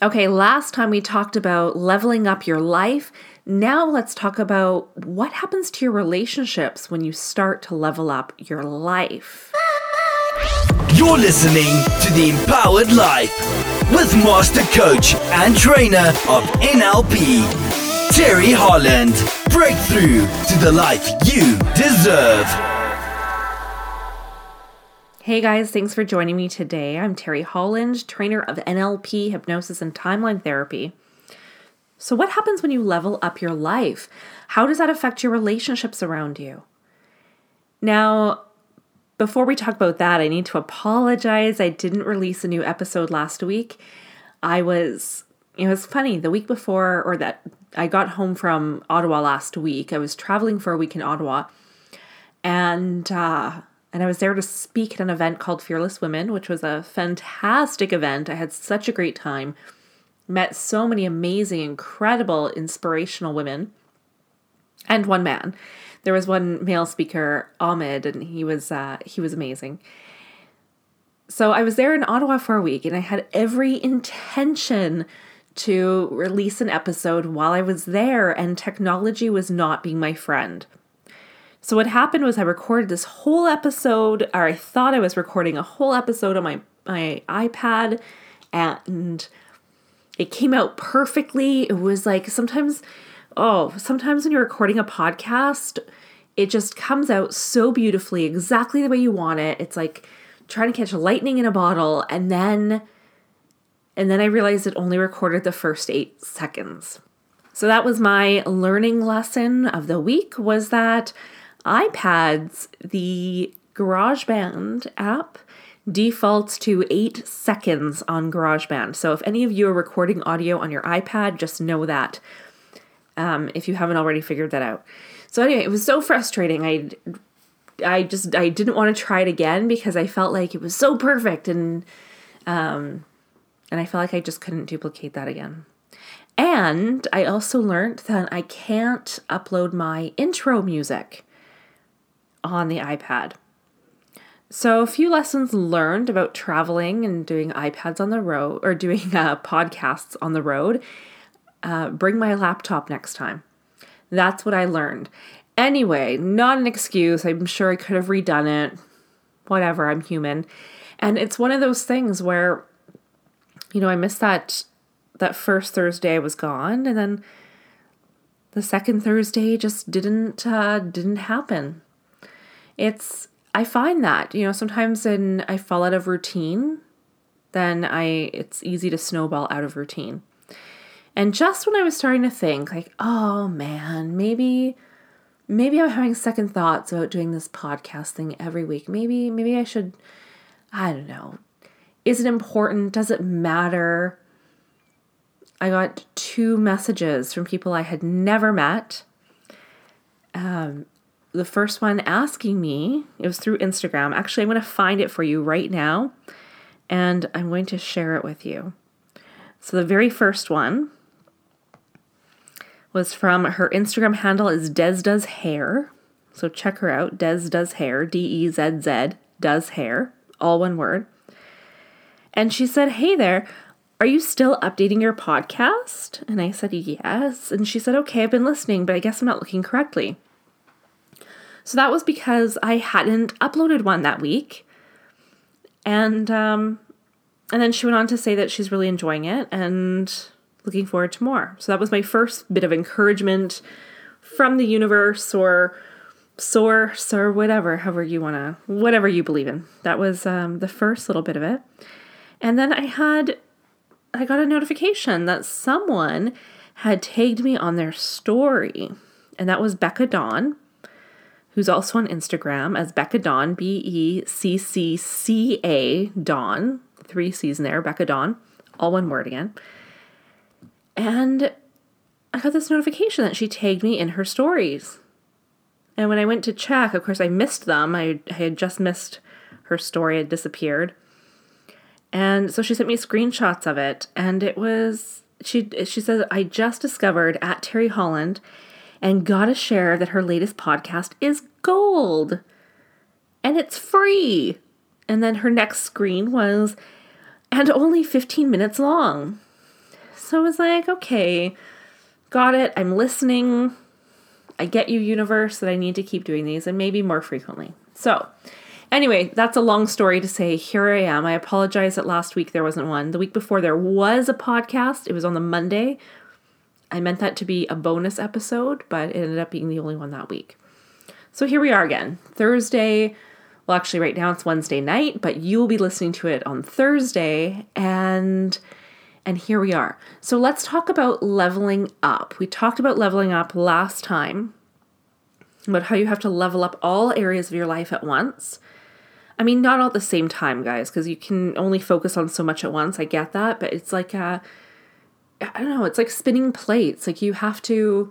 Okay, last time we talked about leveling up your life. Now let's talk about what happens to your relationships when you start to level up your life. You're listening to The Empowered Life with Master Coach and Trainer of NLP, Terry Holland. Breakthrough to the life you deserve. Hey guys, thanks for joining me today. I'm Terry Holland, trainer of NLP, hypnosis, and timeline therapy. So, what happens when you level up your life? How does that affect your relationships around you? Now, before we talk about that, I need to apologize. I didn't release a new episode last week. I was, it was funny, the week before, or that I got home from Ottawa last week. I was traveling for a week in Ottawa. And, uh, and I was there to speak at an event called Fearless Women, which was a fantastic event. I had such a great time. Met so many amazing, incredible, inspirational women, and one man. There was one male speaker, Ahmed, and he was uh, he was amazing. So I was there in Ottawa for a week, and I had every intention to release an episode while I was there, and technology was not being my friend. So what happened was I recorded this whole episode, or I thought I was recording a whole episode on my my iPad, and it came out perfectly. It was like sometimes, oh, sometimes when you're recording a podcast, it just comes out so beautifully, exactly the way you want it. It's like trying to catch lightning in a bottle, and then and then I realized it only recorded the first eight seconds. So that was my learning lesson of the week was that iPads, the GarageBand app defaults to eight seconds on GarageBand. So if any of you are recording audio on your iPad, just know that. Um, if you haven't already figured that out. So anyway, it was so frustrating. I I just I didn't want to try it again because I felt like it was so perfect and um and I felt like I just couldn't duplicate that again. And I also learned that I can't upload my intro music on the iPad. So, a few lessons learned about traveling and doing iPads on the road or doing uh, podcasts on the road. Uh, bring my laptop next time. That's what I learned. Anyway, not an excuse. I'm sure I could have redone it. Whatever, I'm human. And it's one of those things where, you know, I missed that that first Thursday I was gone, and then the second Thursday just didn't uh, didn't happen. It's I find that, you know, sometimes when I fall out of routine, then I it's easy to snowball out of routine. And just when I was starting to think like, oh man, maybe maybe I'm having second thoughts about doing this podcast thing every week. Maybe maybe I should I don't know. Is it important? Does it matter? I got two messages from people I had never met. Um, the first one asking me, it was through Instagram. Actually, I'm going to find it for you right now and I'm going to share it with you. So, the very first one was from her Instagram handle is Dezz Does Hair. So, check her out. Dezz Does Hair, D E Z Z, does hair, all one word. And she said, Hey there, are you still updating your podcast? And I said, Yes. And she said, Okay, I've been listening, but I guess I'm not looking correctly. So that was because I hadn't uploaded one that week. And um, and then she went on to say that she's really enjoying it and looking forward to more. So that was my first bit of encouragement from the universe or source or whatever, however you want to, whatever you believe in. That was um, the first little bit of it. And then I had, I got a notification that someone had tagged me on their story. And that was Becca Dawn who's also on Instagram as Becca Dawn, B E C C C A Dawn, three C's in there, Becca Dawn, all one word again. And I got this notification that she tagged me in her stories. And when I went to check, of course, I missed them. I, I had just missed her story, had disappeared. And so she sent me screenshots of it, and it was she. She said, "I just discovered at Terry Holland and got to share that her latest podcast is gold and it's free. And then her next screen was, and only 15 minutes long. So I was like, okay, got it. I'm listening. I get you, universe, that I need to keep doing these and maybe more frequently. So, anyway, that's a long story to say. Here I am. I apologize that last week there wasn't one. The week before there was a podcast, it was on the Monday. I meant that to be a bonus episode, but it ended up being the only one that week. So here we are again. Thursday. Well, actually, right now it's Wednesday night, but you will be listening to it on Thursday. And and here we are. So let's talk about leveling up. We talked about leveling up last time, about how you have to level up all areas of your life at once. I mean, not all at the same time, guys, because you can only focus on so much at once. I get that, but it's like a, I don't know, it's like spinning plates. Like you have to,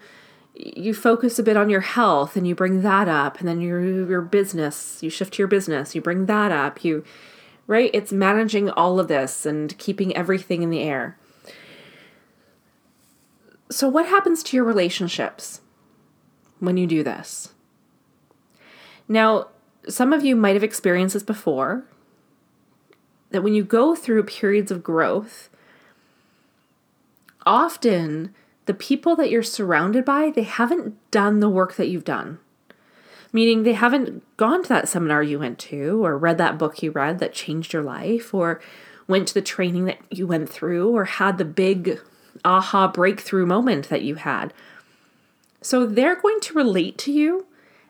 you focus a bit on your health and you bring that up, and then your your business, you shift to your business, you bring that up. You right? It's managing all of this and keeping everything in the air. So, what happens to your relationships when you do this? Now, some of you might have experienced this before that when you go through periods of growth, often the people that you're surrounded by, they haven't done the work that you've done meaning they haven't gone to that seminar you went to or read that book you read that changed your life or went to the training that you went through or had the big aha breakthrough moment that you had. So they're going to relate to you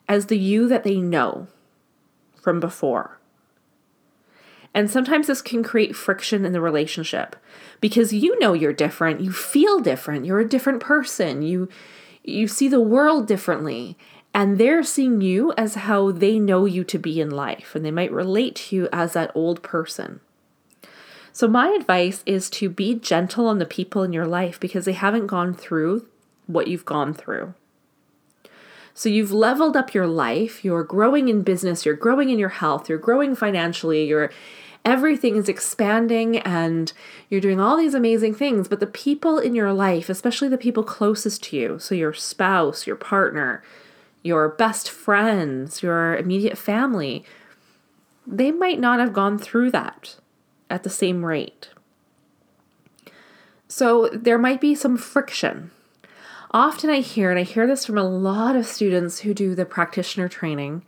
as the you that they know from before. And sometimes this can create friction in the relationship because you know you're different, you feel different, you're a different person, you you see the world differently and they're seeing you as how they know you to be in life, and they might relate to you as that old person. So, my advice is to be gentle on the people in your life because they haven't gone through what you've gone through. So, you've leveled up your life, you're growing in business, you're growing in your health, you're growing financially, you're everything is expanding and you're doing all these amazing things. But the people in your life, especially the people closest to you, so your spouse, your partner, your best friends, your immediate family, they might not have gone through that at the same rate. So there might be some friction. Often I hear, and I hear this from a lot of students who do the practitioner training,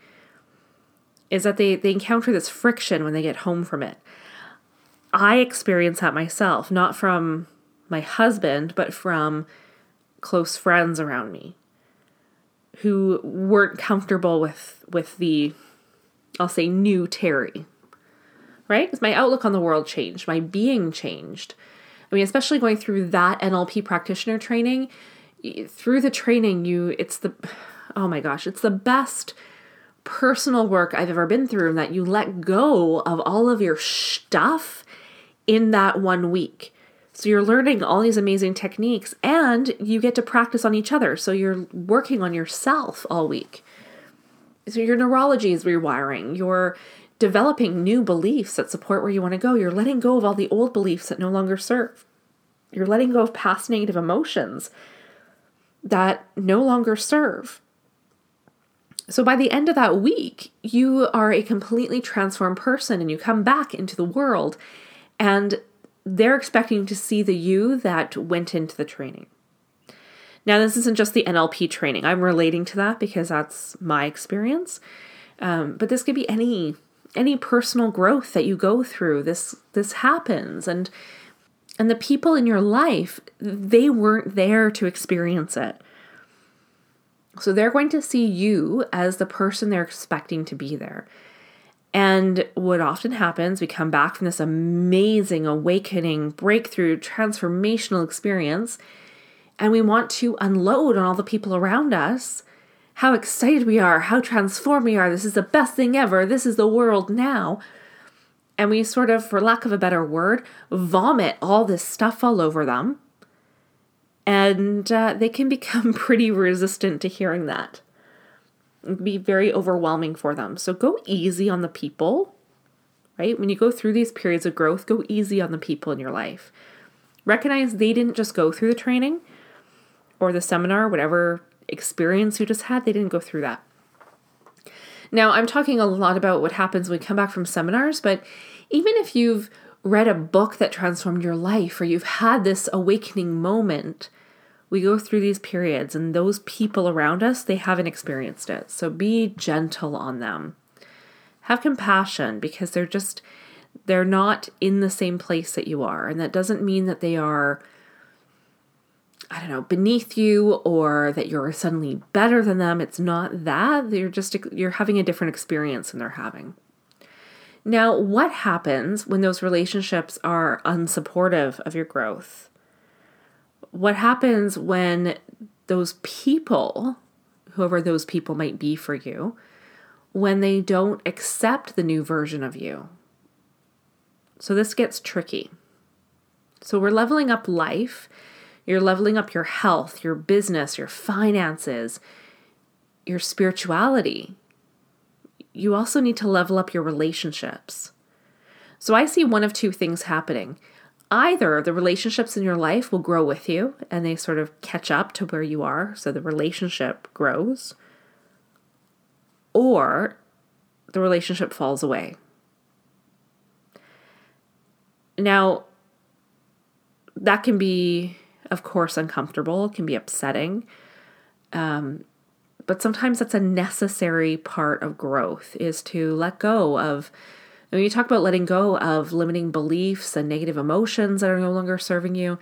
is that they, they encounter this friction when they get home from it. I experience that myself, not from my husband, but from close friends around me who weren't comfortable with with the I'll say new Terry. Right? Because my outlook on the world changed, my being changed. I mean, especially going through that NLP practitioner training, through the training you it's the oh my gosh, it's the best personal work I've ever been through and that you let go of all of your stuff in that one week. So you're learning all these amazing techniques and you get to practice on each other. So you're working on yourself all week. So your neurology is rewiring. You're developing new beliefs that support where you want to go. You're letting go of all the old beliefs that no longer serve. You're letting go of past negative emotions that no longer serve. So by the end of that week, you are a completely transformed person and you come back into the world and they're expecting to see the you that went into the training. Now, this isn't just the NLP training. I'm relating to that because that's my experience. Um, but this could be any any personal growth that you go through. This this happens, and and the people in your life they weren't there to experience it. So they're going to see you as the person they're expecting to be there. And what often happens, we come back from this amazing awakening, breakthrough, transformational experience, and we want to unload on all the people around us how excited we are, how transformed we are. This is the best thing ever. This is the world now. And we sort of, for lack of a better word, vomit all this stuff all over them. And uh, they can become pretty resistant to hearing that be very overwhelming for them. So go easy on the people, right? When you go through these periods of growth, go easy on the people in your life. Recognize they didn't just go through the training or the seminar, whatever experience you just had, they didn't go through that. Now, I'm talking a lot about what happens when we come back from seminars, but even if you've read a book that transformed your life or you've had this awakening moment, we go through these periods and those people around us, they haven't experienced it. So be gentle on them. Have compassion because they're just they're not in the same place that you are and that doesn't mean that they are I don't know, beneath you or that you're suddenly better than them. It's not that. You're just you're having a different experience than they're having. Now, what happens when those relationships are unsupportive of your growth? What happens when those people, whoever those people might be for you, when they don't accept the new version of you? So this gets tricky. So we're leveling up life you're leveling up your health, your business, your finances, your spirituality. You also need to level up your relationships. So I see one of two things happening. Either the relationships in your life will grow with you and they sort of catch up to where you are, so the relationship grows, or the relationship falls away. Now, that can be of course, uncomfortable, can be upsetting. Um, but sometimes that's a necessary part of growth is to let go of when you talk about letting go of limiting beliefs and negative emotions that are no longer serving you,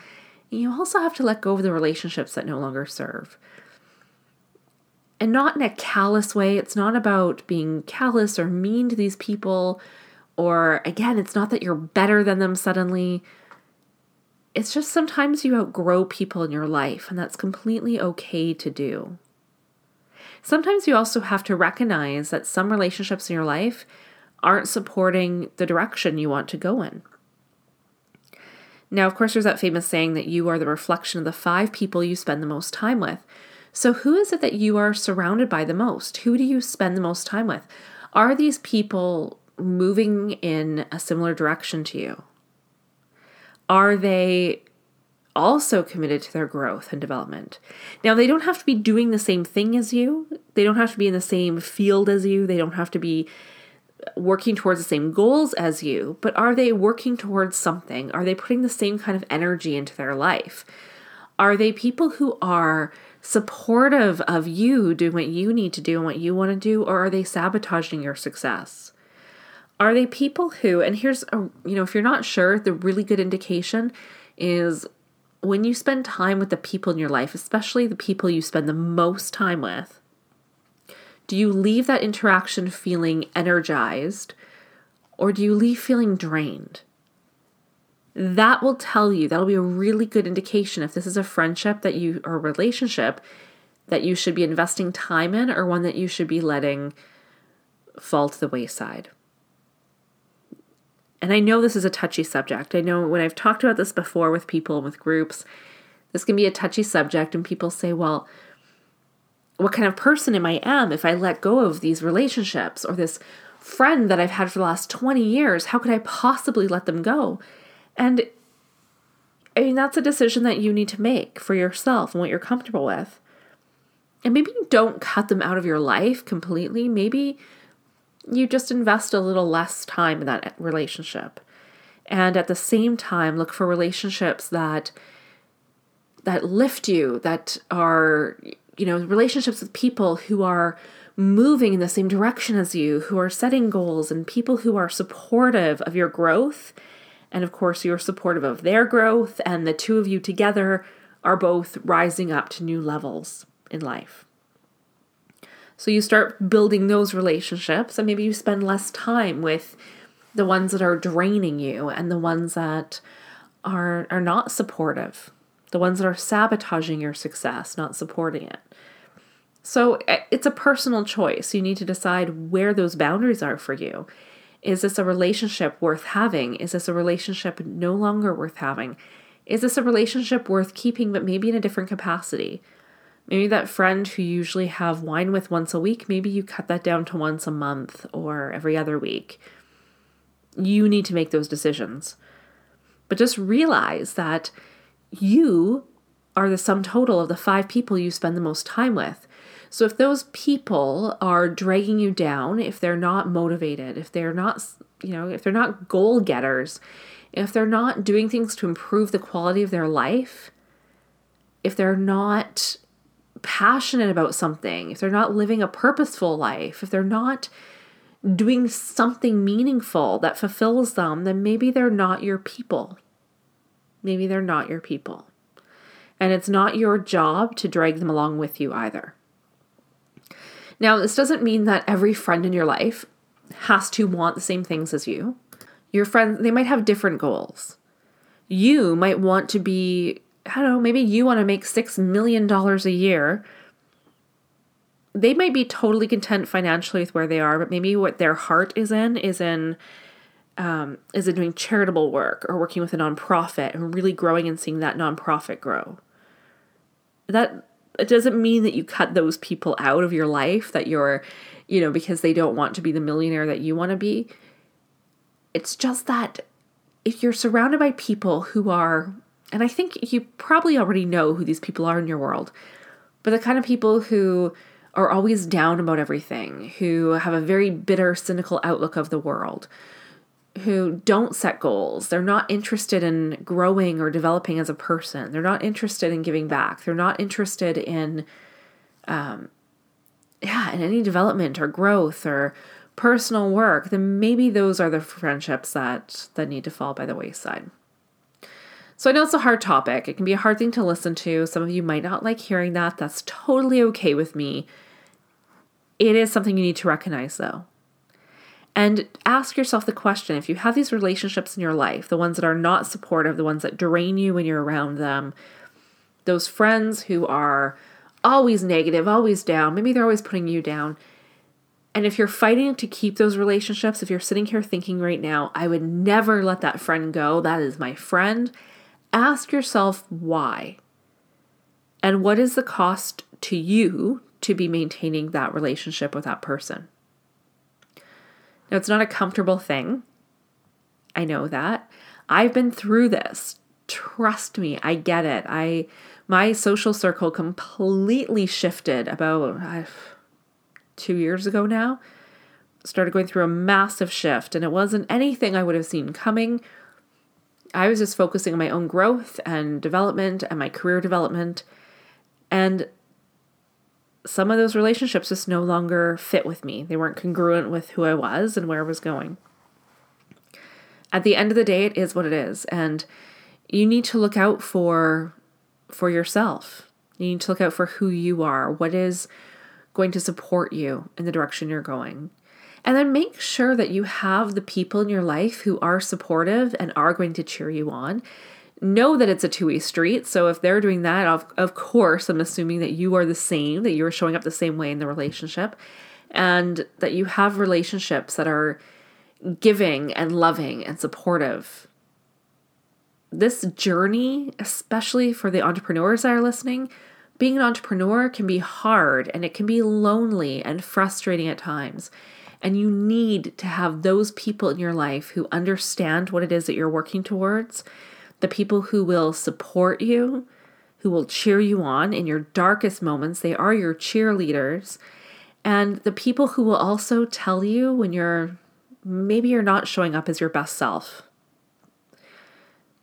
you also have to let go of the relationships that no longer serve. And not in a callous way. It's not about being callous or mean to these people, or again, it's not that you're better than them suddenly it's just sometimes you outgrow people in your life, and that's completely okay to do. Sometimes you also have to recognize that some relationships in your life aren't supporting the direction you want to go in. Now, of course, there's that famous saying that you are the reflection of the five people you spend the most time with. So, who is it that you are surrounded by the most? Who do you spend the most time with? Are these people moving in a similar direction to you? Are they also committed to their growth and development? Now, they don't have to be doing the same thing as you, they don't have to be in the same field as you, they don't have to be working towards the same goals as you, but are they working towards something? Are they putting the same kind of energy into their life? Are they people who are supportive of you doing what you need to do and what you want to do, or are they sabotaging your success? Are they people who, and here's a, you know, if you're not sure, the really good indication is when you spend time with the people in your life, especially the people you spend the most time with, do you leave that interaction feeling energized or do you leave feeling drained? That will tell you, that'll be a really good indication if this is a friendship that you, or relationship that you should be investing time in or one that you should be letting fall to the wayside and I know this is a touchy subject. I know when I've talked about this before with people and with groups, this can be a touchy subject, and people say, well, what kind of person am I am if I let go of these relationships or this friend that I've had for the last 20 years? How could I possibly let them go? And I mean, that's a decision that you need to make for yourself and what you're comfortable with. And maybe you don't cut them out of your life completely. Maybe you just invest a little less time in that relationship. And at the same time, look for relationships that that lift you, that are, you know, relationships with people who are moving in the same direction as you, who are setting goals, and people who are supportive of your growth. And of course, you're supportive of their growth, and the two of you together are both rising up to new levels in life. So you start building those relationships, and maybe you spend less time with the ones that are draining you and the ones that are are not supportive, the ones that are sabotaging your success, not supporting it. So eh, it's a personal choice. You need to decide where those boundaries are for you. Is this a relationship worth having? Is this a relationship no longer worth having? Is this a relationship worth keeping, but maybe in a different capacity? Maybe that friend who you usually have wine with once a week, maybe you cut that down to once a month or every other week. You need to make those decisions. But just realize that you are the sum total of the five people you spend the most time with. So if those people are dragging you down, if they're not motivated, if they're not, you know, if they're not goal getters, if they're not doing things to improve the quality of their life, if they're not passionate about something, if they're not living a purposeful life, if they're not doing something meaningful that fulfills them, then maybe they're not your people. Maybe they're not your people. And it's not your job to drag them along with you either. Now, this doesn't mean that every friend in your life has to want the same things as you. Your friends, they might have different goals. You might want to be, I don't know, maybe you want to make $6 million a year. They might be totally content financially with where they are, but maybe what their heart is in is in um, is it doing charitable work or working with a nonprofit and really growing and seeing that nonprofit grow. That it doesn't mean that you cut those people out of your life, that you're, you know, because they don't want to be the millionaire that you want to be. It's just that if you're surrounded by people who are, and I think you probably already know who these people are in your world, but the kind of people who are always down about everything, who have a very bitter, cynical outlook of the world, who don't set goals. They're not interested in growing or developing as a person. They're not interested in giving back. They're not interested in, um, yeah, in any development or growth or personal work. Then maybe those are the friendships that that need to fall by the wayside. So I know it's a hard topic. It can be a hard thing to listen to. Some of you might not like hearing that. That's totally okay with me. It is something you need to recognize though. And ask yourself the question if you have these relationships in your life, the ones that are not supportive, the ones that drain you when you're around them, those friends who are always negative, always down, maybe they're always putting you down. And if you're fighting to keep those relationships, if you're sitting here thinking right now, I would never let that friend go, that is my friend, ask yourself why. And what is the cost to you to be maintaining that relationship with that person? Now, it's not a comfortable thing. I know that. I've been through this. Trust me, I get it. I my social circle completely shifted about uh, 2 years ago now. Started going through a massive shift and it wasn't anything I would have seen coming. I was just focusing on my own growth and development and my career development. And some of those relationships just no longer fit with me. They weren't congruent with who I was and where I was going. At the end of the day, it is what it is. And you need to look out for for yourself. You need to look out for who you are, what is going to support you in the direction you're going. And then make sure that you have the people in your life who are supportive and are going to cheer you on know that it's a two way street. So if they're doing that, of, of course, I'm assuming that you are the same, that you're showing up the same way in the relationship, and that you have relationships that are giving and loving and supportive. This journey, especially for the entrepreneurs that are listening, being an entrepreneur can be hard and it can be lonely and frustrating at times. And you need to have those people in your life who understand what it is that you're working towards the people who will support you, who will cheer you on in your darkest moments. They are your cheerleaders. And the people who will also tell you when you're maybe you're not showing up as your best self.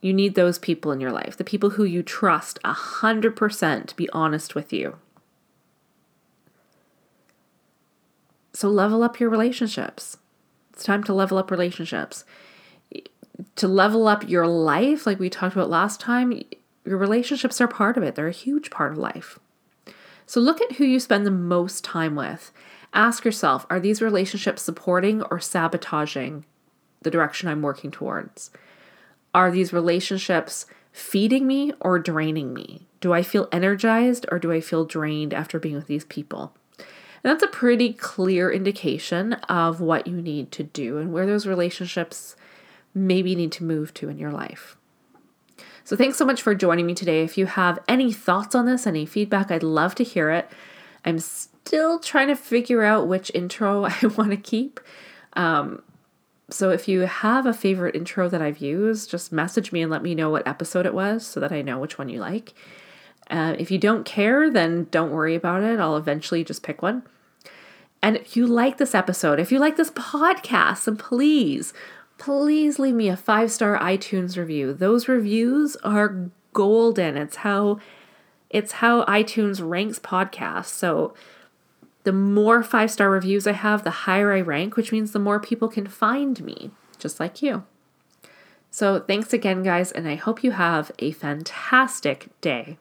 You need those people in your life, the people who you trust 100% to be honest with you. So level up your relationships. It's time to level up relationships to level up your life, like we talked about last time, your relationships are part of it. They're a huge part of life. So look at who you spend the most time with. Ask yourself are these relationships supporting or sabotaging the direction I'm working towards? Are these relationships feeding me or draining me? Do I feel energized or do I feel drained after being with these people? And that's a pretty clear indication of what you need to do and where those relationships maybe need to move to in your life. So, thanks so much for joining me today. If you have any thoughts on this, any feedback, I'd love to hear it. I'm still trying to figure out which intro I want to keep. Um, so, if you have a favorite intro that I've used, just message me and let me know what episode it was so that I know which one you like. Uh, if you don't care, then don't worry about it. I'll eventually just pick one. And if you like this episode, if you like this podcast, then please please leave me a five star iTunes review. Those reviews are golden. It's how it's how iTunes ranks podcasts. So the more five star reviews I have, the higher I rank, which means the more people can find me, just like you. So thanks again, guys, and I hope you have a fantastic day.